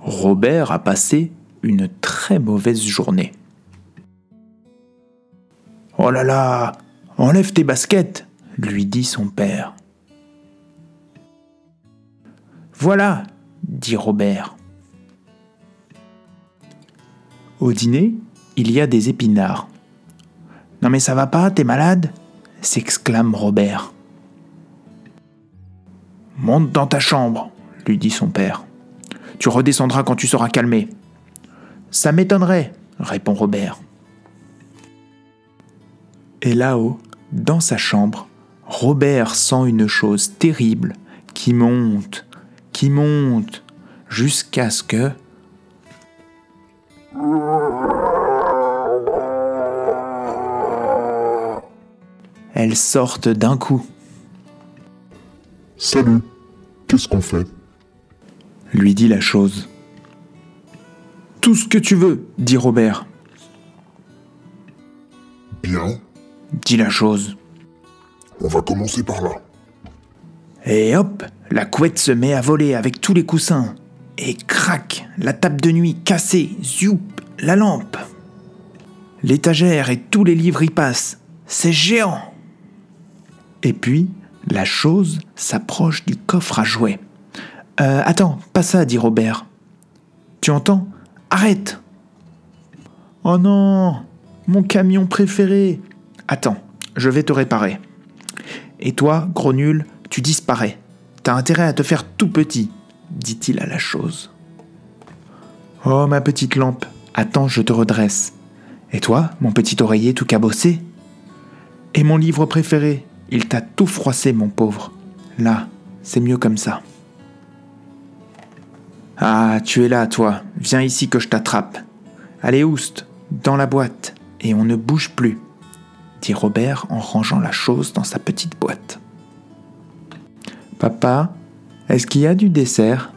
Robert a passé une très mauvaise journée. Oh là là, enlève tes baskets, lui dit son père. Voilà, dit Robert. Au dîner, il y a des épinards. Non mais ça va pas, t'es malade s'exclame Robert. Monte dans ta chambre, lui dit son père. Tu redescendras quand tu seras calmé. Ça m'étonnerait, répond Robert. Et là-haut, dans sa chambre, Robert sent une chose terrible qui monte, qui monte, jusqu'à ce que... Elle sorte d'un coup. Salut, qu'est-ce qu'on fait? Lui dit la chose. Tout ce que tu veux, dit Robert. Bien, dit la chose. on va commencer par là. Et hop, la couette se met à voler avec tous les coussins. Et crac, la table de nuit cassée, zoup, la lampe. L'étagère et tous les livres y passent. C'est géant. Et puis, la chose s'approche du coffre à jouets. Euh, attends, pas ça, dit Robert. Tu entends? Arrête Oh non Mon camion préféré Attends, je vais te réparer. Et toi, gros nul, tu disparais. T'as intérêt à te faire tout petit, dit-il à la chose. Oh, ma petite lampe, attends, je te redresse. Et toi, mon petit oreiller tout cabossé? Et mon livre préféré, il t'a tout froissé, mon pauvre. Là, c'est mieux comme ça. Ah, tu es là, toi. Viens ici que je t'attrape. Allez, oust, dans la boîte, et on ne bouge plus, dit Robert en rangeant la chose dans sa petite boîte. Papa, est-ce qu'il y a du dessert?